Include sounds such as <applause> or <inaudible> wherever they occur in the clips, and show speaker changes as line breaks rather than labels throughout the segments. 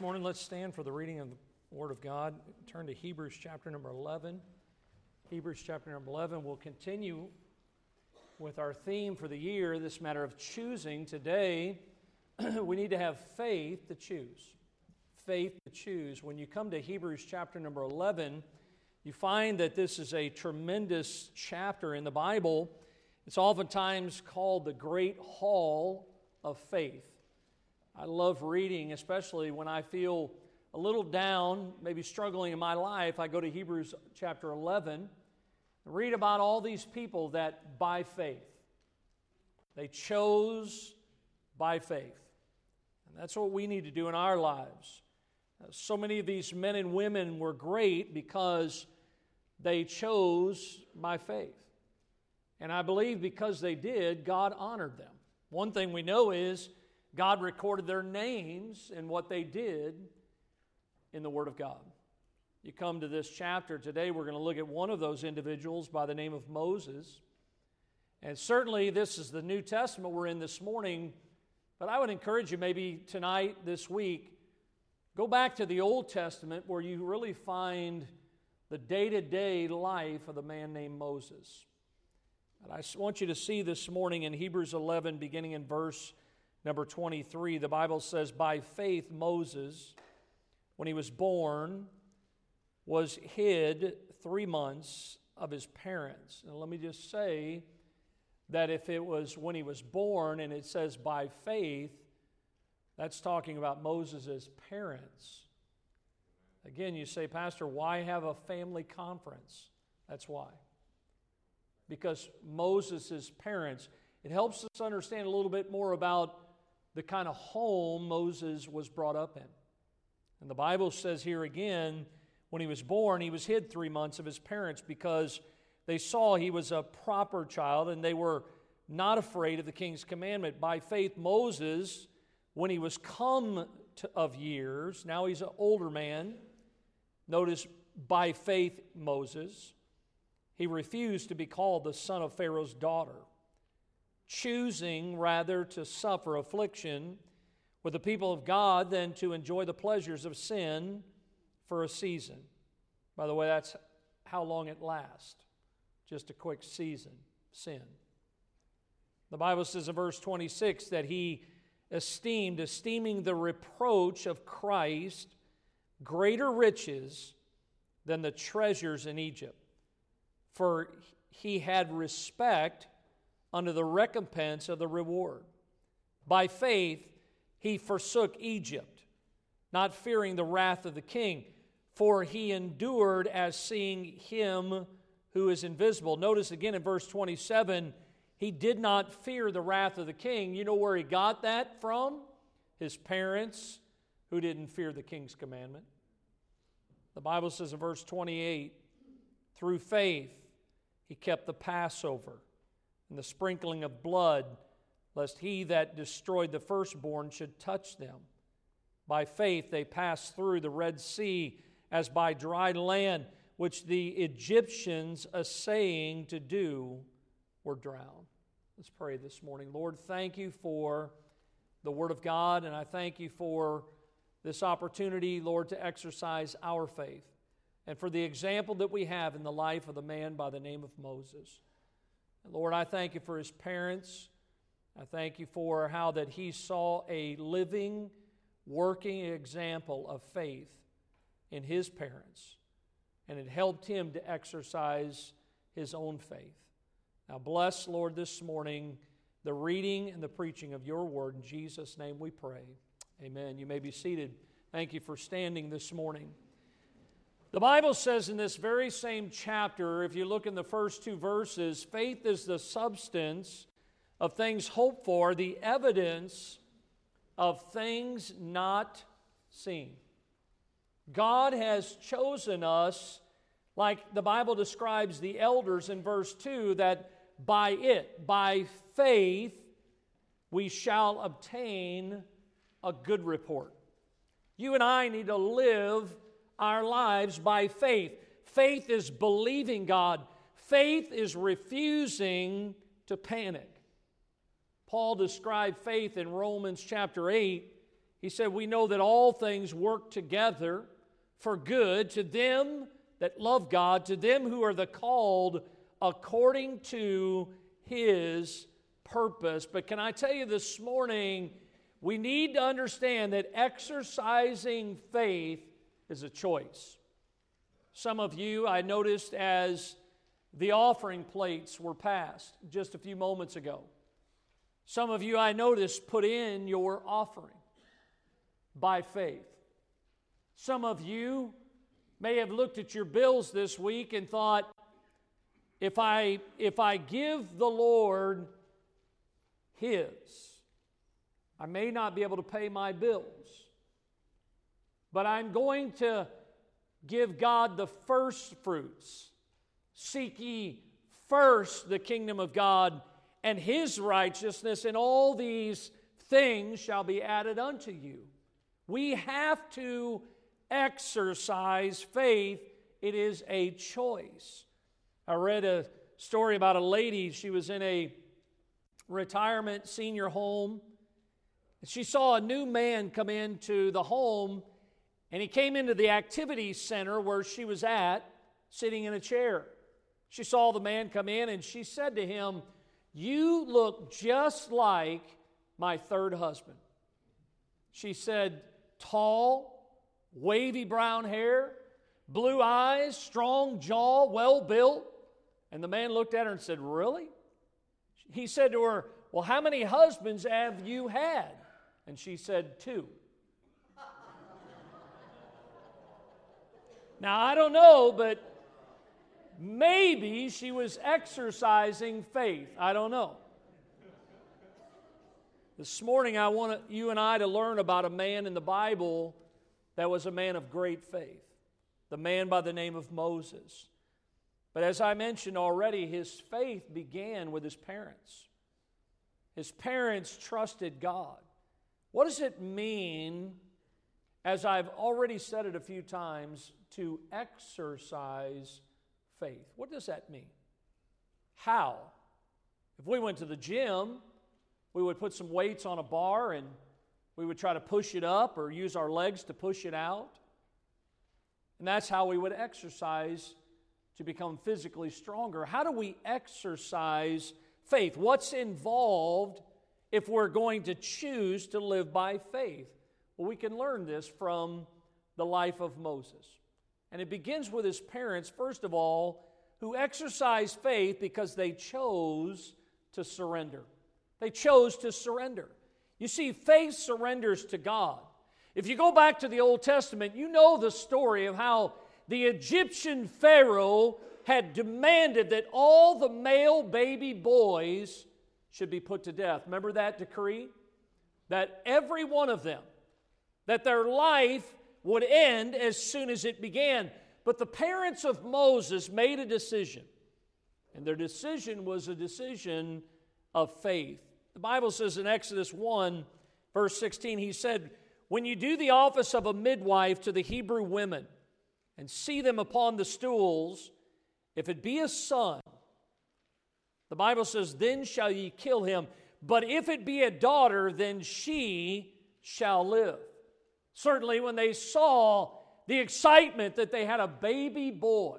morning, let's stand for the reading of the Word of God. Turn to Hebrews chapter number 11. Hebrews chapter number 11. We'll continue with our theme for the year, this matter of choosing. Today, <clears throat> we need to have faith to choose. Faith to choose. When you come to Hebrews chapter number 11, you find that this is a tremendous chapter in the Bible. It's oftentimes called the Great Hall of Faith. I love reading, especially when I feel a little down, maybe struggling in my life. I go to Hebrews chapter 11 and read about all these people that by faith, they chose by faith. And that's what we need to do in our lives. So many of these men and women were great because they chose by faith. And I believe because they did, God honored them. One thing we know is God recorded their names and what they did in the Word of God. You come to this chapter today, we're going to look at one of those individuals by the name of Moses. And certainly, this is the New Testament we're in this morning. But I would encourage you, maybe tonight, this week, go back to the Old Testament where you really find the day to day life of the man named Moses. And I want you to see this morning in Hebrews 11, beginning in verse number 23, the Bible says, By faith, Moses, when he was born, was hid three months of his parents. And let me just say that if it was when he was born and it says by faith, that's talking about Moses' parents. Again, you say, Pastor, why have a family conference? That's why. Because Moses' parents, it helps us understand a little bit more about the kind of home Moses was brought up in. And the Bible says here again, when he was born, he was hid three months of his parents because they saw he was a proper child and they were not afraid of the king's commandment. By faith, Moses, when he was come to, of years, now he's an older man. Notice, by faith, Moses, he refused to be called the son of Pharaoh's daughter choosing rather to suffer affliction with the people of God than to enjoy the pleasures of sin for a season. By the way, that's how long it lasts just a quick season, sin. The Bible says in verse 26 that he esteemed, esteeming the reproach of Christ greater riches than the treasures in Egypt. For he had respect under the recompense of the reward. By faith, he forsook Egypt, not fearing the wrath of the king, for he endured as seeing him who is invisible. Notice again in verse 27 he did not fear the wrath of the king. You know where he got that from? His parents, who didn't fear the king's commandment. The Bible says in verse 28 through faith, he kept the Passover and the sprinkling of blood, lest he that destroyed the firstborn should touch them. By faith they passed through the Red Sea as by dry land, which the Egyptians, essaying to do, were drowned. Let's pray this morning. Lord, thank you for the Word of God, and I thank you for this opportunity, Lord, to exercise our faith and for the example that we have in the life of the man by the name of Moses. Lord, I thank you for his parents. I thank you for how that he saw a living, working example of faith in his parents, and it helped him to exercise his own faith. Now, bless, Lord, this morning the reading and the preaching of your word. In Jesus' name we pray. Amen. You may be seated. Thank you for standing this morning. The Bible says in this very same chapter, if you look in the first two verses, faith is the substance of things hoped for, the evidence of things not seen. God has chosen us, like the Bible describes the elders in verse 2, that by it, by faith, we shall obtain a good report. You and I need to live our lives by faith. Faith is believing God, faith is refusing to panic. Paul described faith in Romans chapter 8 He said, We know that all things work together for good to them that love God, to them who are the called according to his purpose. But can I tell you this morning, we need to understand that exercising faith is a choice. Some of you, I noticed as the offering plates were passed just a few moments ago. Some of you, I noticed, put in your offering by faith. Some of you may have looked at your bills this week and thought, if I, if I give the Lord His, I may not be able to pay my bills, but I'm going to give God the first fruits. Seek ye first the kingdom of God and His righteousness, and all these things shall be added unto you. We have to exercise faith, it is a choice. I read a story about a lady, she was in a retirement senior home. She saw a new man come into the home, and he came into the activity center where she was at, sitting in a chair. She saw the man come in, and she said to him, You look just like my third husband. She said, Tall, wavy brown hair, blue eyes, strong jaw, well built. And the man looked at her and said, Really? He said to her, Well, how many husbands have you had? And she said, Two. Now, I don't know, but maybe she was exercising faith. I don't know. This morning, I want you and I to learn about a man in the Bible that was a man of great faith, the man by the name of Moses. But as I mentioned already, his faith began with his parents. His parents trusted God. What does it mean, as I've already said it a few times, to exercise faith? What does that mean? How? If we went to the gym, we would put some weights on a bar and we would try to push it up or use our legs to push it out. And that's how we would exercise to become physically stronger. How do we exercise faith? What's involved if we're going to choose to live by faith? Well, we can learn this from the life of Moses. And it begins with his parents, first of all, who exercised faith because they chose to surrender. They chose to surrender. You see, faith surrenders to God. If you go back to the Old Testament, you know the story of how the Egyptian Pharaoh had demanded that all the male baby boys should be put to death. Remember that decree? That every one of them, that their life would end as soon as it began. But the parents of Moses made a decision, and their decision was a decision of faith. The Bible says in Exodus 1, verse 16, he said, When you do the office of a midwife to the Hebrew women, and see them upon the stools, if it be a son, the Bible says, then shall ye kill him. But if it be a daughter, then she shall live. Certainly, when they saw the excitement that they had a baby boy,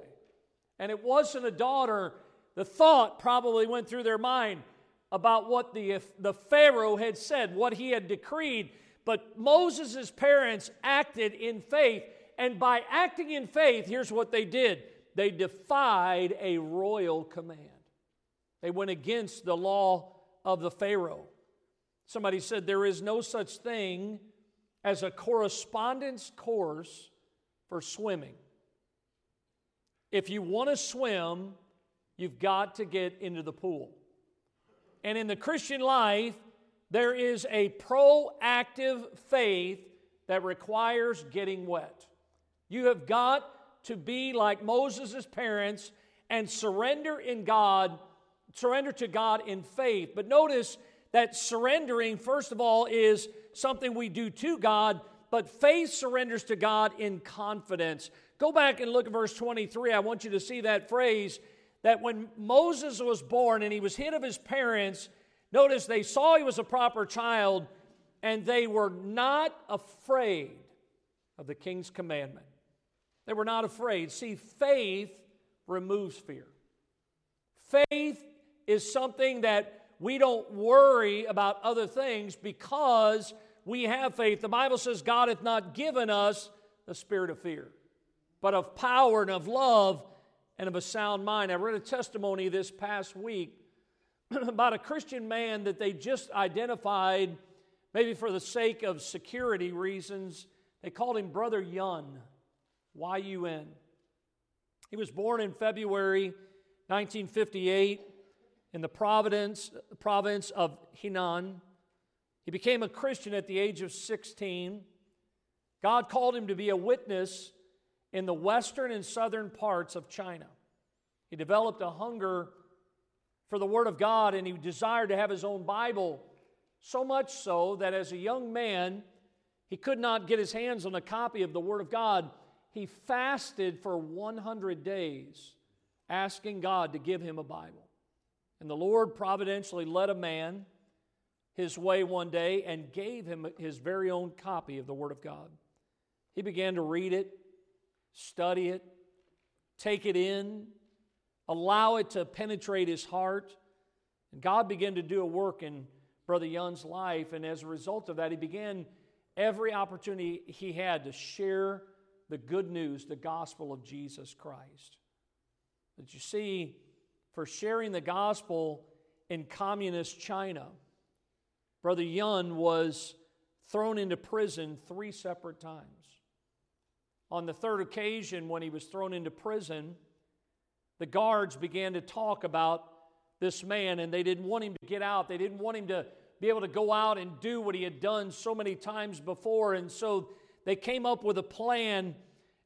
and it wasn't a daughter, the thought probably went through their mind about what the, the Pharaoh had said, what he had decreed. But Moses' parents acted in faith and by acting in faith, here's what they did they defied a royal command. They went against the law of the Pharaoh. Somebody said there is no such thing as a correspondence course for swimming. If you want to swim, you've got to get into the pool. And in the Christian life, there is a proactive faith that requires getting wet. You have got to be like Moses' parents and surrender in God, surrender to God in faith. But notice that surrendering, first of all, is something we do to God, but faith surrenders to God in confidence. Go back and look at verse 23. I want you to see that phrase that when Moses was born and he was hid of his parents, notice they saw he was a proper child and they were not afraid of the king's commandment. They were not afraid. See, faith removes fear. Faith is something that we don't worry about other things because we have faith. The Bible says God hath not given us the spirit of fear, but of power and of love and of a sound mind. I read a testimony this past week <clears throat> about a Christian man that they just identified, maybe for the sake of security reasons. They called him Brother Yun, Y U N. He was born in February 1958 in the province, province of Henan. He became a Christian at the age of 16. God called him to be a witness in the western and southern parts of China. He developed a hunger for the Word of God and he desired to have his own Bible, so much so that as a young man, he could not get his hands on a copy of the Word of God. He fasted for 100 days, asking God to give him a Bible. And the Lord providentially led a man his way one day and gave him his very own copy of the Word of God. He began to read it, study it, take it in, allow it to penetrate his heart. And God began to do a work in Brother Yun's life. And as a result of that, he began every opportunity he had to share the good news, the gospel of Jesus Christ. But you see, for sharing the gospel in communist China. Brother Yun was thrown into prison three separate times. On the third occasion, when he was thrown into prison, the guards began to talk about this man, and they didn't want him to get out. They didn't want him to be able to go out and do what he had done so many times before. And so they came up with a plan,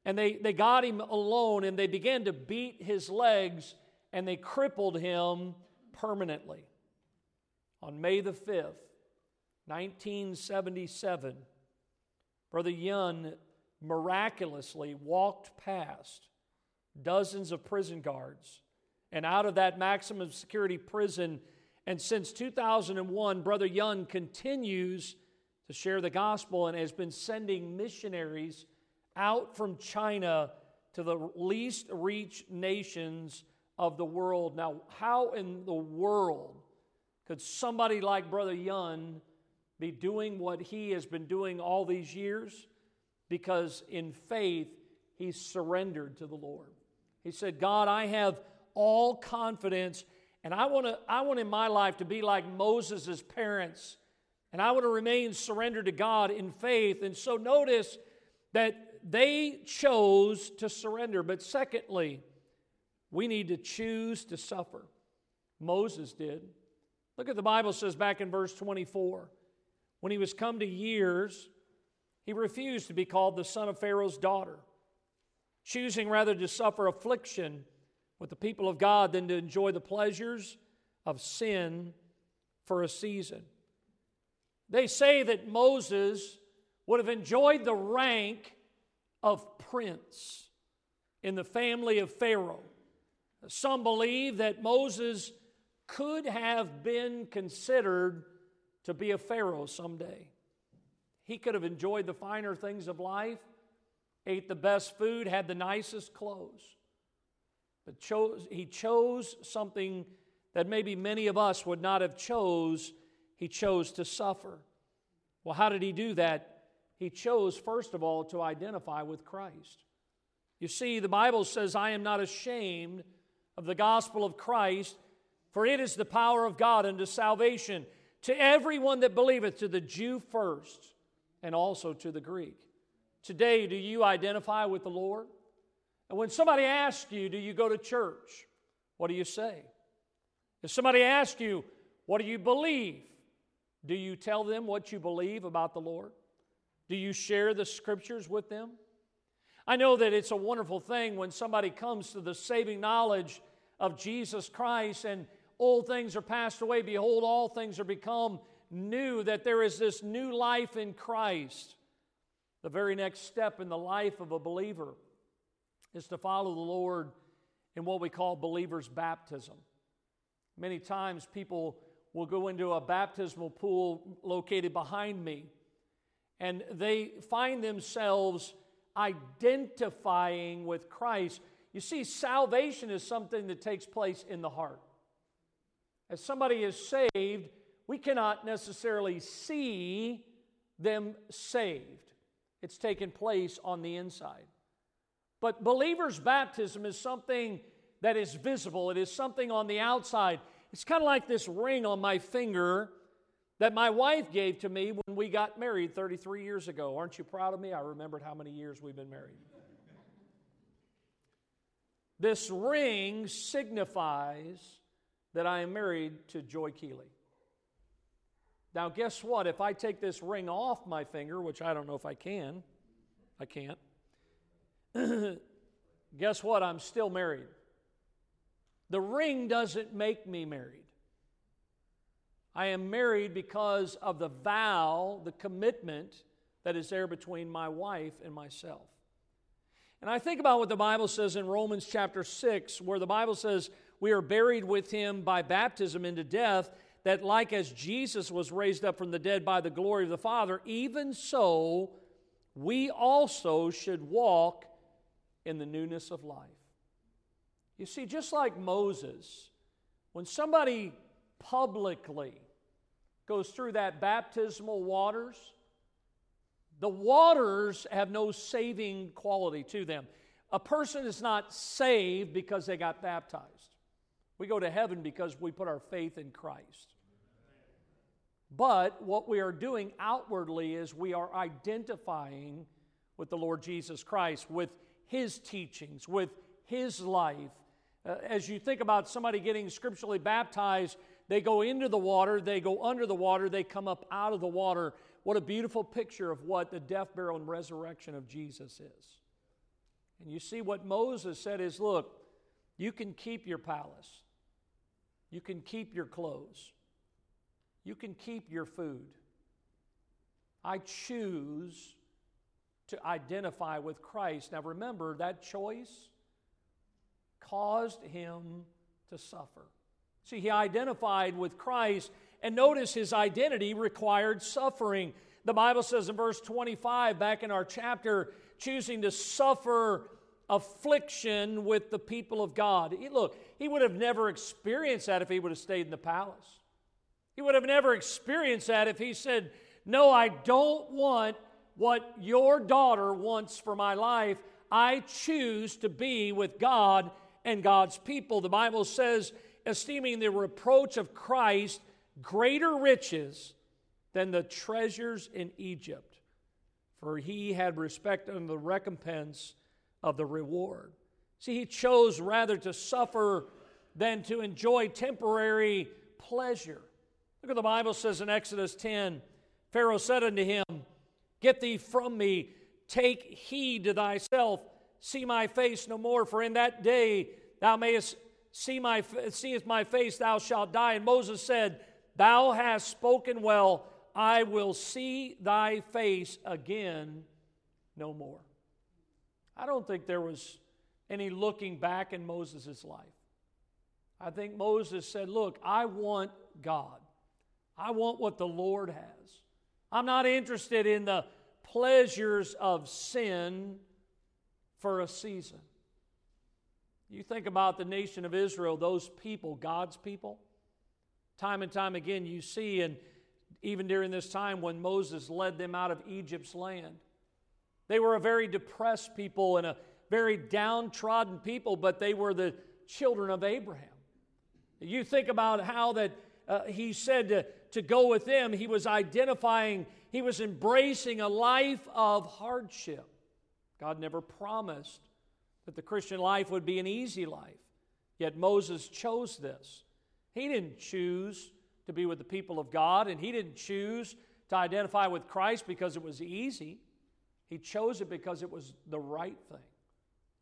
and they, they got him alone, and they began to beat his legs and they crippled him permanently. On May the 5th, 1977, Brother Yun miraculously walked past dozens of prison guards and out of that maximum security prison. And since 2001, Brother Yun continues to share the gospel and has been sending missionaries out from China to the least reached nations of the world. Now, how in the world could somebody like Brother Yun be doing what he has been doing all these years? Because in faith, he surrendered to the Lord. He said, God, I have all confidence, and I want to, I want in my life to be like Moses' parents, and I want to remain surrendered to God in faith. And so notice that they chose to surrender. But secondly, we need to choose to suffer. Moses did. Look at the Bible says back in verse 24. When he was come to years, he refused to be called the son of Pharaoh's daughter, choosing rather to suffer affliction with the people of God than to enjoy the pleasures of sin for a season. They say that Moses would have enjoyed the rank of prince in the family of Pharaoh. Some believe that Moses could have been considered to be a Pharaoh someday. He could have enjoyed the finer things of life, ate the best food, had the nicest clothes. But chose, he chose something that maybe many of us would not have chose. He chose to suffer. Well, how did he do that? He chose, first of all, to identify with Christ. You see, the Bible says, I am not ashamed of the gospel of Christ, for it is the power of God unto salvation to everyone that believeth, to the Jew first, and also to the Greek. Today, do you identify with the Lord? And when somebody asks you, Do you go to church? What do you say? If somebody asks you, What do you believe? Do you tell them what you believe about the Lord? Do you share the scriptures with them? I know that it's a wonderful thing when somebody comes to the saving knowledge of Jesus Christ and old things are passed away. Behold, all things are become new, that there is this new life in Christ. The very next step in the life of a believer is to follow the Lord in what we call believer's baptism. Many times people will go into a baptismal pool located behind me, and they find themselves identifying with Christ. You see, salvation is something that takes place in the heart. As somebody is saved, we cannot necessarily see them saved. It's taken place on the inside. But believer's baptism is something that is visible, it is something on the outside. It's kind of like this ring on my finger that my wife gave to me when we got married 33 years ago. Aren't you proud of me? I remembered how many years we've been married. This ring signifies that I am married to Joy Keeley. Now, guess what? If I take this ring off my finger, which I don't know if I can, I can't, <clears throat> guess what? I'm still married. The ring doesn't make me married. I am married because of the vow, the commitment that is there between my wife and myself. And I think about what the Bible says in Romans chapter 6, where the Bible says, We are buried with him by baptism into death, that like as Jesus was raised up from the dead by the glory of the Father, even so we also should walk in the newness of life. You see, just like Moses, when somebody publicly goes through that baptismal waters, the waters have no saving quality to them. A person is not saved because they got baptized. We go to heaven because we put our faith in Christ. But what we are doing outwardly is we are identifying with the Lord Jesus Christ, with His teachings, with His life, uh, as you think about somebody getting scripturally baptized, they go into the water, they go under the water, they come up out of the water. What a beautiful picture of what the death, burial, and resurrection of Jesus is. And you see what Moses said is look, you can keep your palace, you can keep your clothes, you can keep your food. I choose to identify with Christ. Now remember, that choice caused him to suffer. See, he identified with Christ, and notice his identity required suffering. The Bible says in verse 25, back in our chapter, choosing to suffer affliction with the people of God. He, look, he would have never experienced that if he would have stayed in the palace. He would have never experienced that if he said, No, I don't want what your daughter wants for my life. I choose to be with God and God's people. The Bible says, esteeming the reproach of Christ greater riches than the treasures in Egypt, for he had respect unto the recompense of the reward. See, he chose rather to suffer than to enjoy temporary pleasure. Look what the Bible says in Exodus 10 Pharaoh said unto him, Get thee from me, take heed to thyself see my face no more, for in that day thou mayest see my, my face, thou shalt die. And Moses said, Thou hast spoken well, I will see thy face again no more. I don't think there was any looking back in Moses' life. I think Moses said, Look, I want God. I want what the Lord has. I'm not interested in the pleasures of sin for a season. You think about the nation of Israel, those people, God's people. Time and time again, you see, and even during this time when Moses led them out of Egypt's land, they were a very depressed people and a very downtrodden people, but they were the children of Abraham. You think about how that uh, he said to, to go with them, he was identifying, he was embracing a life of hardship. God never promised that the Christian life would be an easy life. Yet Moses chose this. He didn't choose to be with the people of God, and he didn't choose to identify with Christ because it was easy. He chose it because it was the right thing.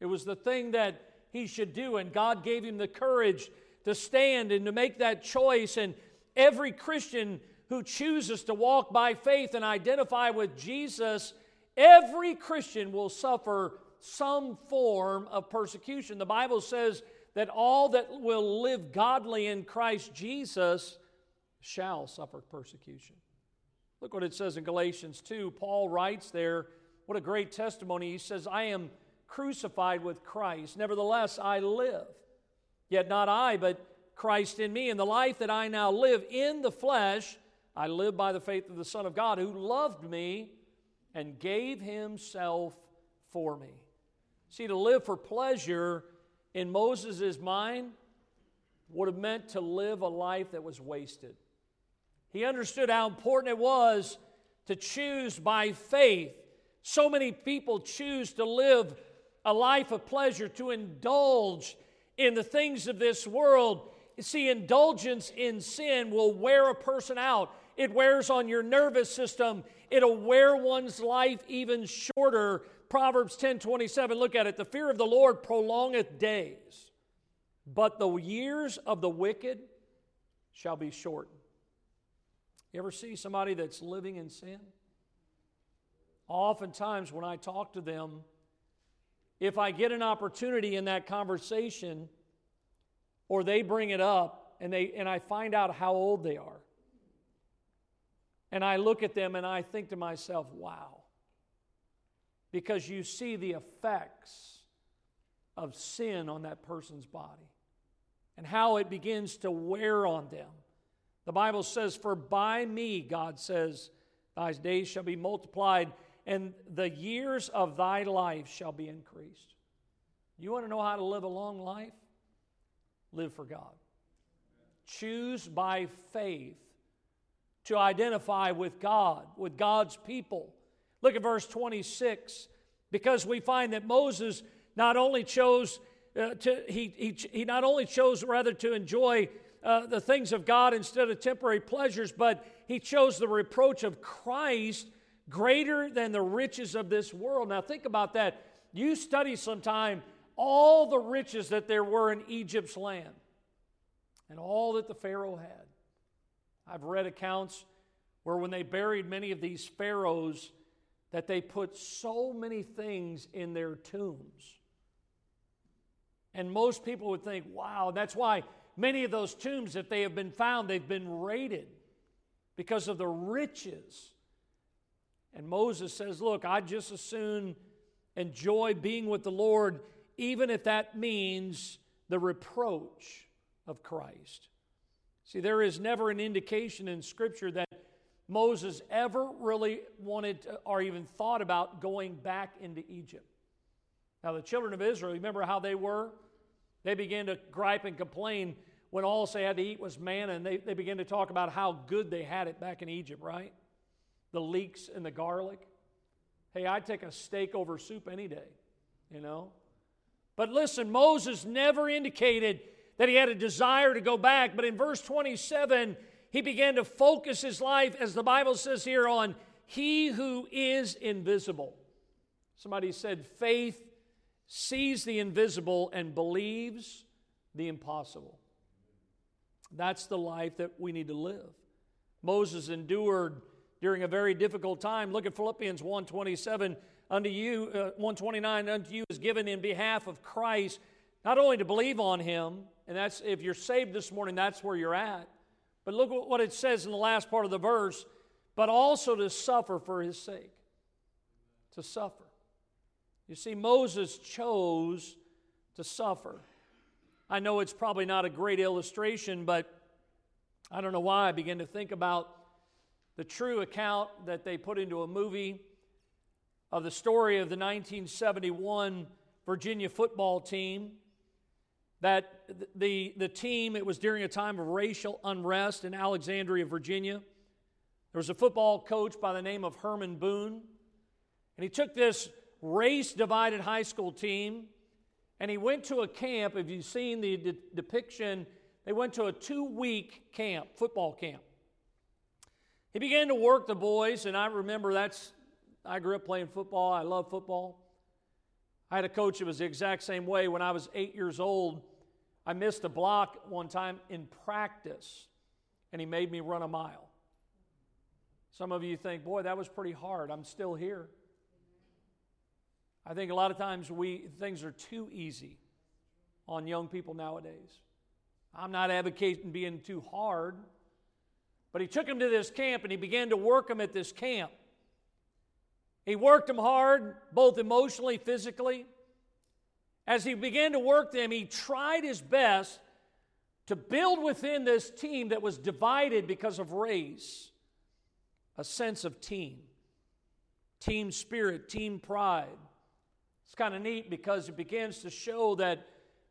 It was the thing that he should do, and God gave him the courage to stand and to make that choice. And every Christian who chooses to walk by faith and identify with Jesus Every Christian will suffer some form of persecution. The Bible says that all that will live godly in Christ Jesus shall suffer persecution. Look what it says in Galatians 2. Paul writes there, what a great testimony. He says, I am crucified with Christ. Nevertheless, I live. Yet not I, but Christ in me. And the life that I now live in the flesh, I live by the faith of the Son of God who loved me and gave himself for me. See, to live for pleasure in Moses' mind would have meant to live a life that was wasted. He understood how important it was to choose by faith. So many people choose to live a life of pleasure, to indulge in the things of this world. You see, indulgence in sin will wear a person out. It wears on your nervous system. It'll wear one's life even shorter. Proverbs 10 27, look at it. The fear of the Lord prolongeth days, but the years of the wicked shall be shortened. You ever see somebody that's living in sin? Oftentimes, when I talk to them, if I get an opportunity in that conversation or they bring it up and, they, and I find out how old they are, and I look at them and I think to myself, wow. Because you see the effects of sin on that person's body and how it begins to wear on them. The Bible says, For by me, God says, thy days shall be multiplied, and the years of thy life shall be increased. You want to know how to live a long life? Live for God. Choose by faith to identify with God, with God's people. Look at verse 26, because we find that Moses not only chose uh, to, he, he, he not only chose rather to enjoy uh, the things of God instead of temporary pleasures, but he chose the reproach of Christ greater than the riches of this world. Now, think about that. You study sometime all the riches that there were in Egypt's land and all that the Pharaoh had. I've read accounts where when they buried many of these pharaohs, that they put so many things in their tombs. And most people would think, wow, that's why Many of those tombs, if they have been found, they've been raided because of the riches. And Moses says, Look, I just as soon enjoy being with the Lord, even if that means the reproach of Christ. See, there is never an indication in Scripture that Moses ever really wanted to, or even thought about going back into Egypt. Now, the children of Israel, remember how they were? They began to gripe and complain when all they had to eat was manna, and they, they began to talk about how good they had it back in Egypt, right? The leeks and the garlic. Hey, I'd take a steak over soup any day, you know? But listen, Moses never indicated that he had a desire to go back, but in verse 27, he began to focus his life, as the Bible says here, on he who is invisible. Somebody said, faith sees the invisible and believes the impossible. That's the life that we need to live. Moses endured during a very difficult time. Look at Philippians 1:27. Unto you, uh, 129, unto you is given in behalf of Christ, not only to believe on him, and that's if you're saved this morning, that's where you're at. But look what it says in the last part of the verse, but also to suffer for his sake. To suffer. You see, Moses chose to suffer. I know it's probably not a great illustration, but I don't know why I began to think about the true account that they put into a movie of the story of the 1971 Virginia football team. That the, the team, it was during a time of racial unrest in Alexandria, Virginia. There was a football coach by the name of Herman Boone, and he took this race divided high school team and he went to a camp. If you've seen the de- depiction, they went to a two week camp, football camp. He began to work the boys, and I remember that's, I grew up playing football. I love football. I had a coach that was the exact same way. When I was eight years old, I missed a block one time in practice, and he made me run a mile. Some of you think, boy, that was pretty hard. I'm still here. I think a lot of times we things are too easy on young people nowadays. I'm not advocating being too hard, But he took him to this camp and he began to work him at this camp. He worked him hard, both emotionally, physically. As he began to work them, he tried his best to build within this team that was divided because of race a sense of team, team spirit, team pride. It's kind of neat because it begins to show that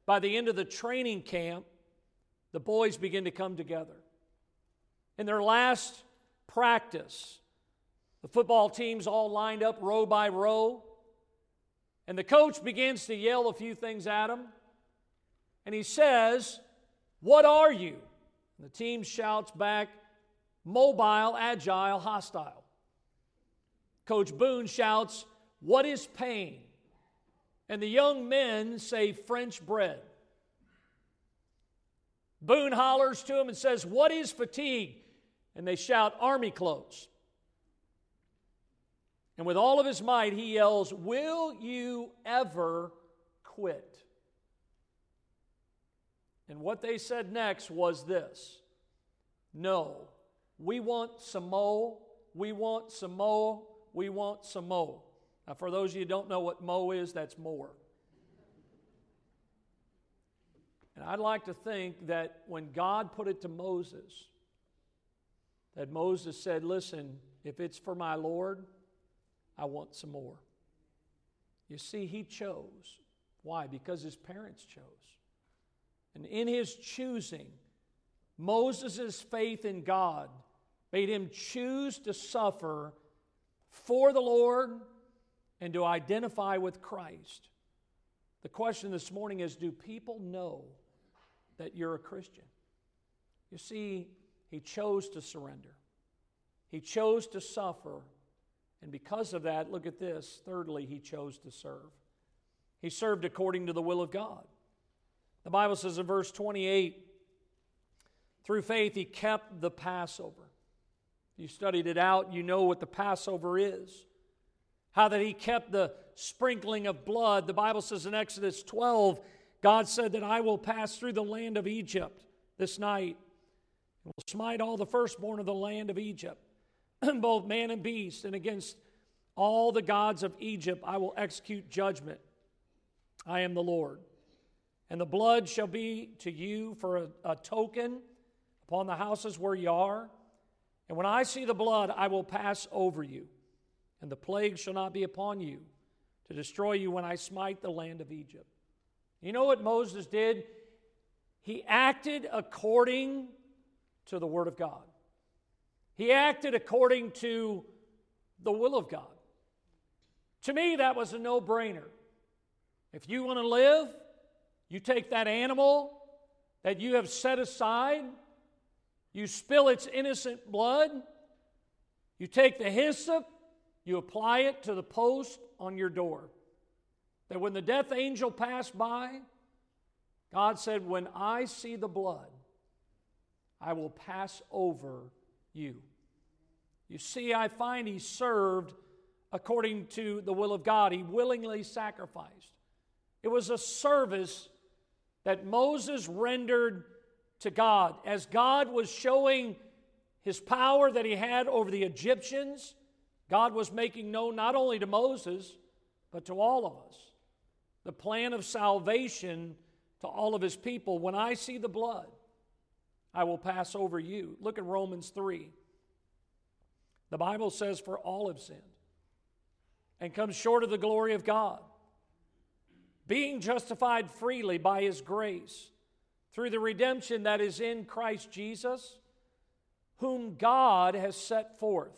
by the end of the training camp, the boys begin to come together. In their last practice, the football teams all lined up row by row, and the coach begins to yell a few things at him. And he says, What are you? And the team shouts back, Mobile, agile, hostile. Coach Boone shouts, What is pain? And the young men say, French bread. Boone hollers to him and says, What is fatigue? And they shout, Army clothes. And with all of his might, he yells, Will you ever quit? And what they said next was this No, we want some more, we want some more, we want some more. Now, for those of you who don't know what mo is, that's more. And I'd like to think that when God put it to Moses, that Moses said, Listen, if it's for my Lord, I want some more. You see, he chose. Why? Because his parents chose. And in his choosing, Moses' faith in God made him choose to suffer for the Lord and to identify with Christ. The question this morning is do people know that you're a Christian? You see, he chose to surrender, he chose to suffer. And because of that, look at this. Thirdly, he chose to serve. He served according to the will of God. The Bible says in verse 28 through faith, he kept the Passover. You studied it out, you know what the Passover is. How that he kept the sprinkling of blood. The Bible says in Exodus 12, God said that I will pass through the land of Egypt this night and will smite all the firstborn of the land of Egypt, <clears throat> both man and beast, and against all the gods of Egypt I will execute judgment. I am the Lord. And the blood shall be to you for a, a token upon the houses where you are. And when I see the blood, I will pass over you, and the plague shall not be upon you to destroy you when I smite the land of Egypt. You know what Moses did? He acted according to the Word of God. He acted according to the will of God. To me, that was a no brainer. If you want to live, you take that animal that you have set aside, you spill its innocent blood, you take the hyssop, you apply it to the post on your door that when the death angel passed by, God said, When I see the blood, I will pass over you. You see, I find he served according to the will of God. He willingly sacrificed. It was a service that Moses rendered to God. As God was showing his power that he had over the Egyptians, God was making known not only to Moses, but to all of us the plan of salvation to all of his people. When I see the blood, I will pass over you. Look at Romans 3. The Bible says, For all have sinned and come short of the glory of God, being justified freely by his grace through the redemption that is in Christ Jesus, whom God has set forth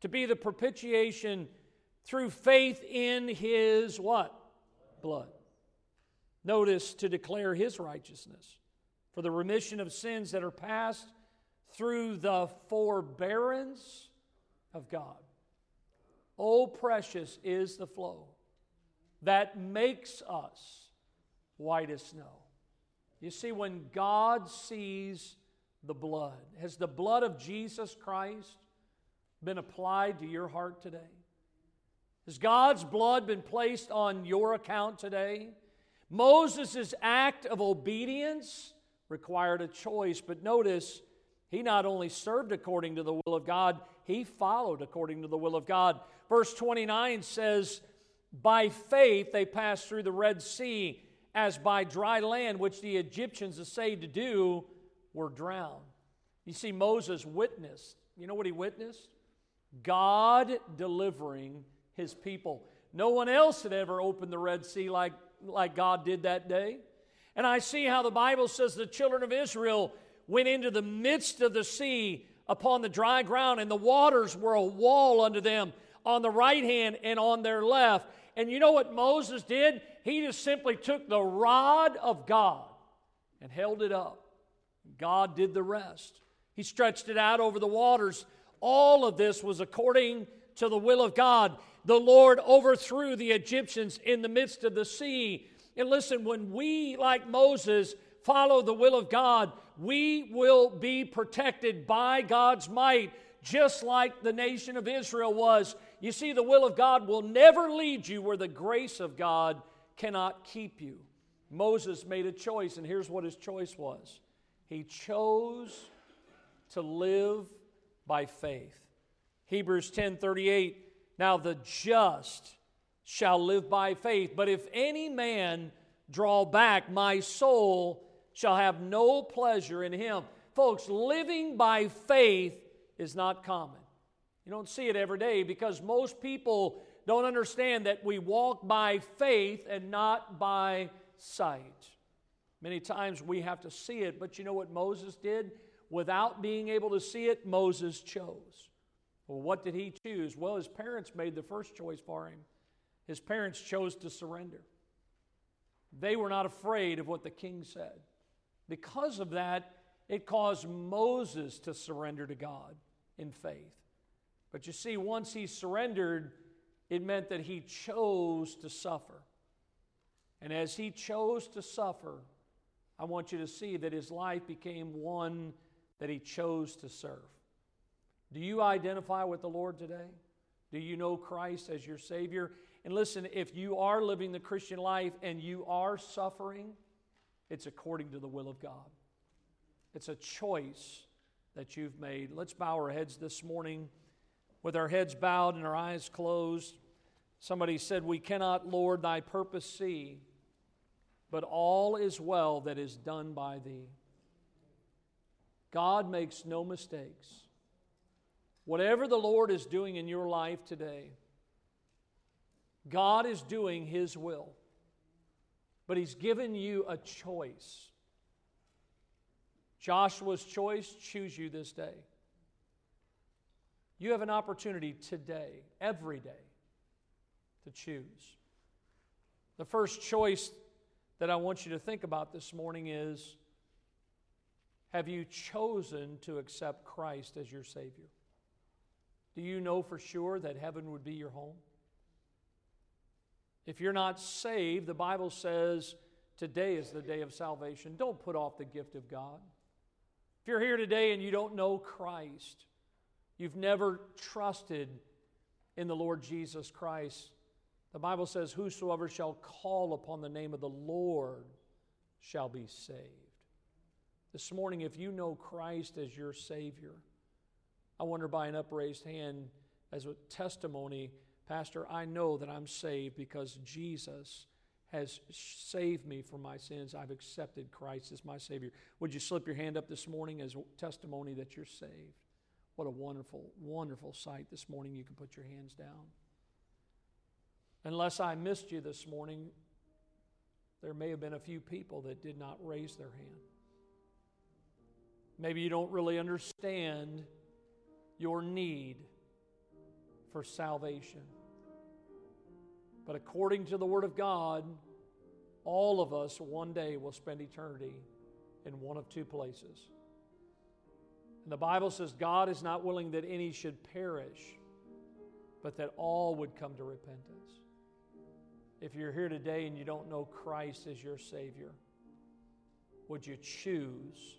to be the propitiation through faith in his what? blood. Notice to declare his righteousness for the remission of sins that are passed through the forbearance of God. Oh, precious is the flow that makes us white as snow. You see, when God sees the blood, has the blood of Jesus Christ been applied to your heart today? Has God's blood been placed on your account today? Moses' act of obedience required a choice, but notice He not only served according to the will of God, he followed according to the will of God. Verse 29 says, By faith they passed through the Red Sea as by dry land, which the Egyptians essayed to do, were drowned. You see, Moses witnessed. You know what he witnessed? God delivering his people. No one else had ever opened the Red Sea like, like God did that day. And I see how the Bible says the children of Israel went into the midst of the sea upon the dry ground, and the waters were a wall unto them on the right hand and on their left. And you know what Moses did? He just simply took the rod of God and held it up. God did the rest. He stretched it out over the waters. All of this was according to the will of God. The Lord overthrew the Egyptians in the midst of the sea. And listen, when we, like Moses, follow the will of God, we will be protected by God's might, just like the nation of Israel was. You see, the will of God will never lead you where the grace of God cannot keep you. Moses made a choice, and here's what his choice was he chose to live by faith. Hebrews 10 38. Now the just shall live by faith, but if any man draw back, my soul shall have no pleasure in him. Folks, living by faith is not common. You don't see it every day because most people don't understand that we walk by faith and not by sight. Many times we have to see it, but you know what Moses did? Without being able to see it, Moses chose. Well, what did he choose? Well, his parents made the first choice for him. His parents chose to surrender. They were not afraid of what the king said. Because of that, it caused Moses to surrender to God in faith. But you see, once he surrendered, it meant that he chose to suffer. And as he chose to suffer, I want you to see that his life became one that he chose to serve. Do you identify with the Lord today? Do you know Christ as your Savior? And listen, if you are living the Christian life and you are suffering, it's according to the will of God. It's a choice that you've made. Let's bow our heads this morning with our heads bowed and our eyes closed. Somebody said, We cannot, Lord, thy purpose see, but all is well that is done by thee. God makes no mistakes. Whatever the Lord is doing in your life today, God is doing His will but He's given you a choice. Joshua's choice choose you this day. You have an opportunity today, every day, to choose. The first choice that I want you to think about this morning is Have you chosen to accept Christ as your Savior? Do you know for sure that heaven would be your home? If you're not saved, the Bible says today is the day of salvation. Don't put off the gift of God. If you're here today and you don't know Christ, you've never trusted in the Lord Jesus Christ, the Bible says, Whosoever shall call upon the name of the Lord shall be saved. This morning, if you know Christ as your Savior, I wonder by an upraised hand, as a testimony, Pastor, I know that I'm saved because Jesus has saved me from my sins. I've accepted Christ as my Savior. Would you slip your hand up this morning as testimony that you're saved? What a wonderful, wonderful sight this morning. You can put your hands down. Unless I missed you this morning, there may have been a few people that did not raise their hand. Maybe you don't really understand your need for salvation. But according to the Word of God, all of us one day will spend eternity in one of two places. And the Bible says God is not willing that any should perish, but that all would come to repentance. If you're here today and you don't know Christ as your Savior, would you choose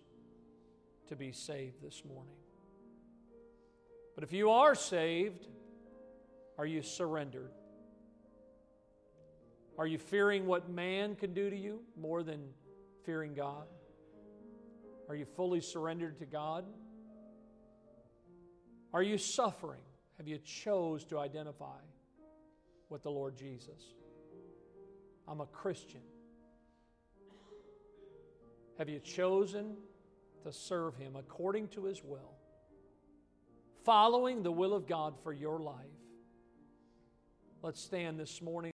to be saved this morning? But if you are saved, are you surrendered? Are you fearing what man can do to you more than fearing God? Are you fully surrendered to God? Are you suffering? Have you chose to identify with the Lord Jesus? I'm a Christian. Have you chosen to serve Him according to His will, following the will of God for your life? Let's stand this morning.